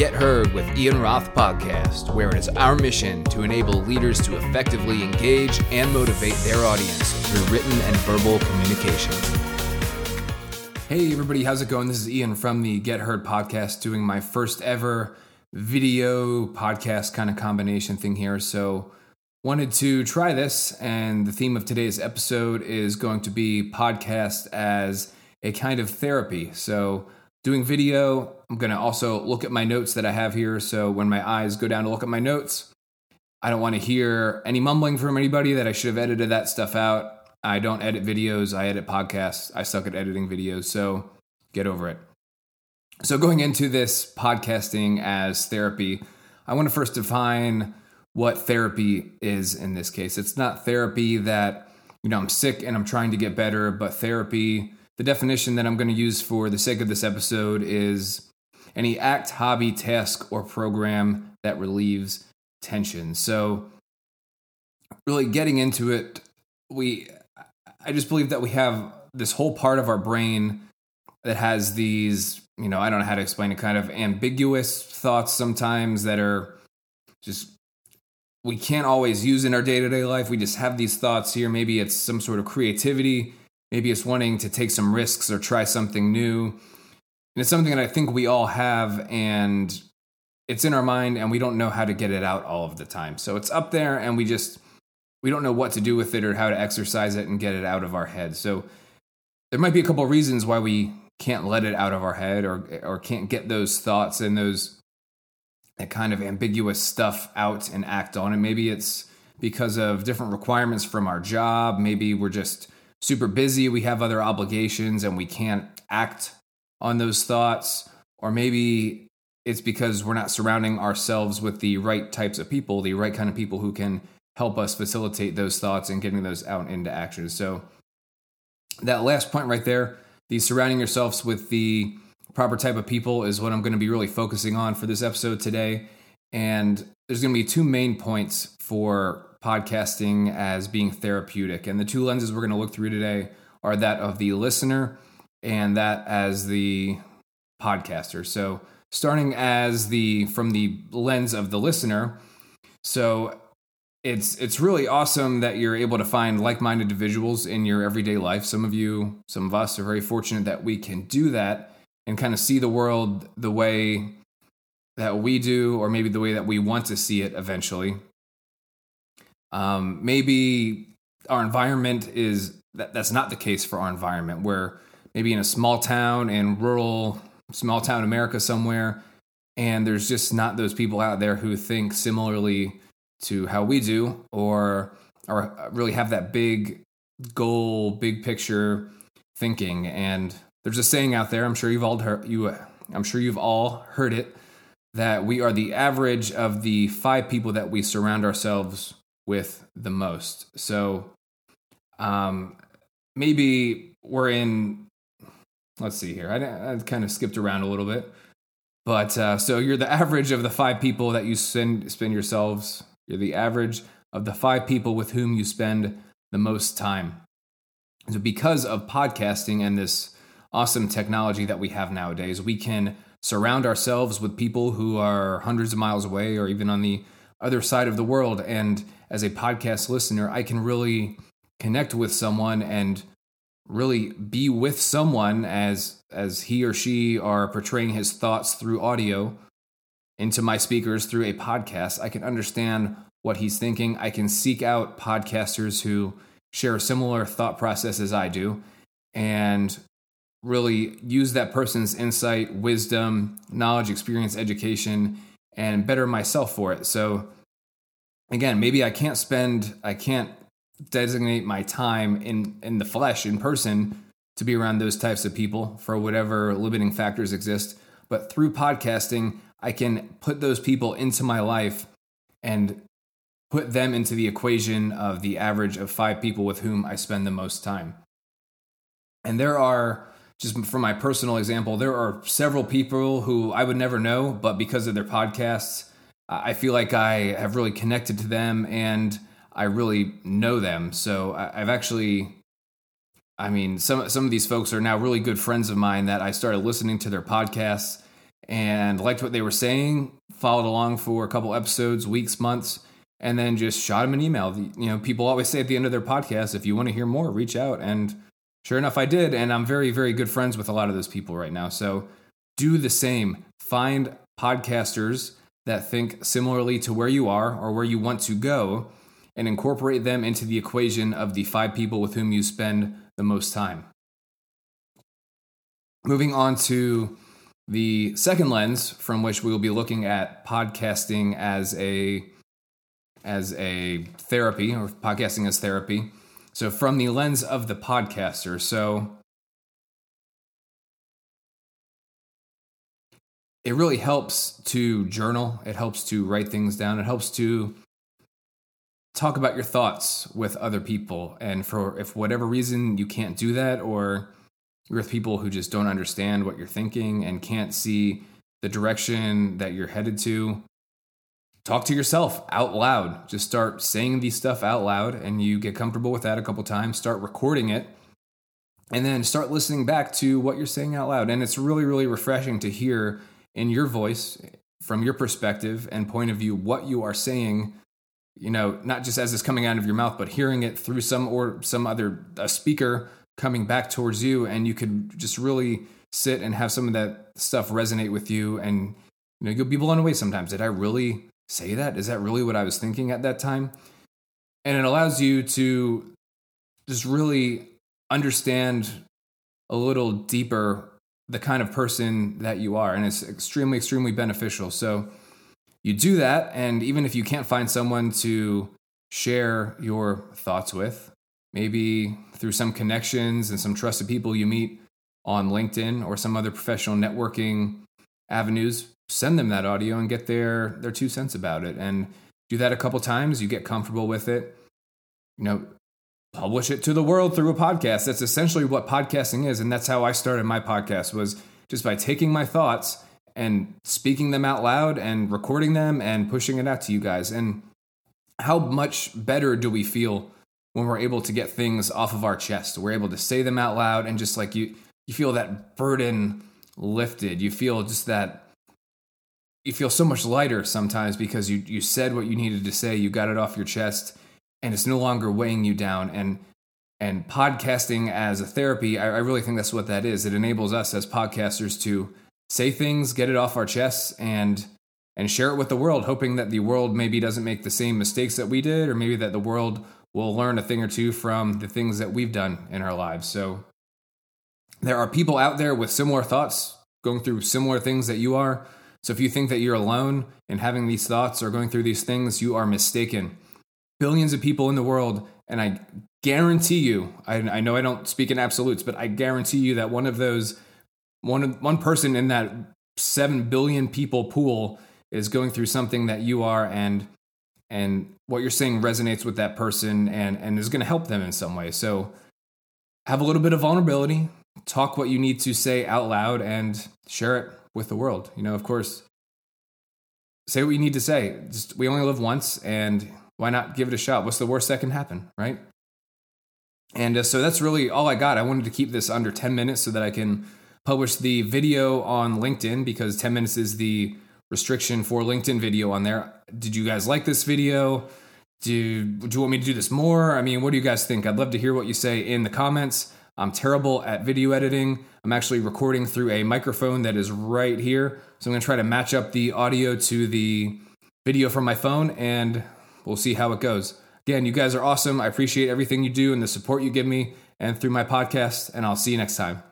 Get Heard with Ian Roth podcast, where it is our mission to enable leaders to effectively engage and motivate their audience through written and verbal communication. Hey, everybody, how's it going? This is Ian from the Get Heard podcast, doing my first ever video podcast kind of combination thing here. So, wanted to try this, and the theme of today's episode is going to be podcast as a kind of therapy. So, doing video, I'm going to also look at my notes that I have here. So, when my eyes go down to look at my notes, I don't want to hear any mumbling from anybody that I should have edited that stuff out. I don't edit videos, I edit podcasts. I suck at editing videos. So, get over it. So, going into this podcasting as therapy, I want to first define what therapy is in this case. It's not therapy that, you know, I'm sick and I'm trying to get better, but therapy, the definition that I'm going to use for the sake of this episode is any act, hobby, task, or program that relieves tension. So, really getting into it, we, I just believe that we have this whole part of our brain that has these, you know, I don't know how to explain it, kind of ambiguous thoughts sometimes that are just we can't always use in our day to day life. We just have these thoughts here. Maybe it's some sort of creativity. Maybe it's wanting to take some risks or try something new. And it's something that I think we all have, and it's in our mind, and we don't know how to get it out all of the time. So it's up there, and we just we don't know what to do with it or how to exercise it and get it out of our head. So there might be a couple of reasons why we can't let it out of our head or or can't get those thoughts and those that kind of ambiguous stuff out and act on it. Maybe it's because of different requirements from our job. Maybe we're just super busy, we have other obligations, and we can't act on those thoughts. Or maybe it's because we're not surrounding ourselves with the right types of people, the right kind of people who can help us facilitate those thoughts and getting those out into action. So, that last point right there, the surrounding yourselves with the proper type of people is what I'm going to be really focusing on for this episode today. And there's going to be two main points for podcasting as being therapeutic. And the two lenses we're going to look through today are that of the listener and that as the podcaster. So, starting as the from the lens of the listener, so it's it's really awesome that you're able to find like-minded individuals in your everyday life. Some of you, some of us are very fortunate that we can do that and kind of see the world the way that we do, or maybe the way that we want to see it eventually. Um, maybe our environment is that, that's not the case for our environment, where maybe in a small town in rural, small town America somewhere, and there's just not those people out there who think similarly to how we do, or or really have that big goal, big picture thinking. And there's a saying out there. I'm sure you've all heard you. I'm sure you've all heard it that we are the average of the five people that we surround ourselves with the most. So, um, maybe we're in. Let's see here. I, I kind of skipped around a little bit, but uh, so you're the average of the five people that you spend spend yourselves. You're the average of the five people with whom you spend the most time. So, because of podcasting and this awesome technology that we have nowadays. We can surround ourselves with people who are hundreds of miles away or even on the other side of the world. And as a podcast listener, I can really connect with someone and really be with someone as as he or she are portraying his thoughts through audio into my speakers through a podcast. I can understand what he's thinking. I can seek out podcasters who share a similar thought process as I do and really use that person's insight, wisdom, knowledge, experience, education, and better myself for it. So, again, maybe I can't spend, I can't designate my time in in the flesh in person to be around those types of people for whatever limiting factors exist. But through podcasting i can put those people into my life and put them into the equation of the average of five people with whom i spend the most time. And there are just from my personal example, there are several people who I would never know, but because of their podcasts, I feel like I have really connected to them. And I really know them. So I've actually, I mean, some some of these folks are now really good friends of mine that I started listening to their podcasts, and liked what they were saying, followed along for a couple episodes, weeks, months, and then just shot them an email. You know, people always say at the end of their podcast, if you want to hear more, reach out. And sure enough, I did. And I'm very, very good friends with a lot of those people right now. So do the same. Find podcasters that think similarly to where you are or where you want to go and incorporate them into the equation of the five people with whom you spend the most time. Moving on to the second lens from which we will be looking at podcasting as a as a therapy or podcasting as therapy. So from the lens of the podcaster. So it really helps to journal, it helps to write things down, it helps to talk about your thoughts with other people. And for if whatever reason you can't do that or you're with people who just don't understand what you're thinking and can't see the direction that you're headed to, talk to yourself out loud. Just start saying these stuff out loud and you get comfortable with that a couple times, start recording it. And then start listening back to what you're saying out loud. And it's really, really refreshing to hear in your voice, from your perspective and point of view, what you are saying you know, not just as it's coming out of your mouth, but hearing it through some or some other speaker coming back towards you, and you could just really sit and have some of that stuff resonate with you, and you know, you'll be blown away sometimes. Did I really say that? Is that really what I was thinking at that time? And it allows you to just really understand a little deeper the kind of person that you are, and it's extremely, extremely beneficial. So you do that, and even if you can't find someone to share your thoughts with, maybe through some connections and some trusted people you meet on LinkedIn or some other professional networking avenues, send them that audio and get their their two cents about it. And do that a couple times, you get comfortable with it. You know, publish it to the world through a podcast. That's essentially what podcasting is, and that's how I started my podcast was just by taking my thoughts and speaking them out loud and recording them and pushing it out to you guys. And how much better do we feel when we're able to get things off of our chest? We're able to say them out loud and just like you you feel that burden lifted. You feel just that you feel so much lighter sometimes because you you said what you needed to say, you got it off your chest and it's no longer weighing you down and and podcasting as a therapy, I, I really think that's what that is. It enables us as podcasters to say things, get it off our chests, and and share it with the world, hoping that the world maybe doesn't make the same mistakes that we did, or maybe that the world will learn a thing or two from the things that we've done in our lives. So there are people out there with similar thoughts, going through similar things that you are. So if you think that you're alone in having these thoughts or going through these things, you are mistaken. Billions of people in the world, and I guarantee you, I, I know I don't speak in absolutes, but I guarantee you that one of those one one person in that 7 billion people pool is going through something that you are and and what you're saying resonates with that person and and is going to help them in some way. So have a little bit of vulnerability talk what you need to say out loud and share it with the world. You know of course say what you need to say. Just we only live once and why not give it a shot? What's the worst that can happen right? And uh, so that's really all i got. I wanted to keep this under 10 minutes so that i can publish the video on LinkedIn because 10 minutes is the restriction for LinkedIn video on there. Did you guys like this video? Do, do you want me to do this more? I mean, what do you guys think? I'd love to hear what you say in the comments. I'm terrible at video editing. I'm actually recording through a microphone that is right here. So I'm going to try to match up the audio to the video from my phone and we'll see how it goes. Again, you guys are awesome. I appreciate everything you do and the support you give me and through my podcast, and I'll see you next time.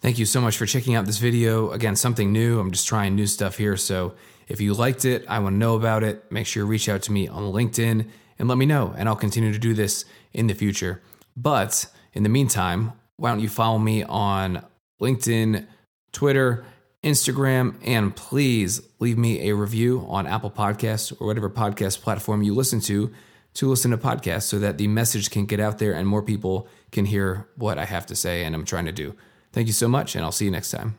Thank you so much for checking out this video. Again, something new. I'm just trying new stuff here. So if you liked it, I want to know about it. Make sure you reach out to me on LinkedIn and let me know, and I'll continue to do this in the future. But in the meantime, why don't you follow me on LinkedIn, Twitter, Instagram, and please leave me a review on Apple Podcasts or whatever podcast platform you listen to to listen to podcasts so that the message can get out there and more people can hear what I have to say and I'm trying to do. Thank you so much, and I'll see you next time.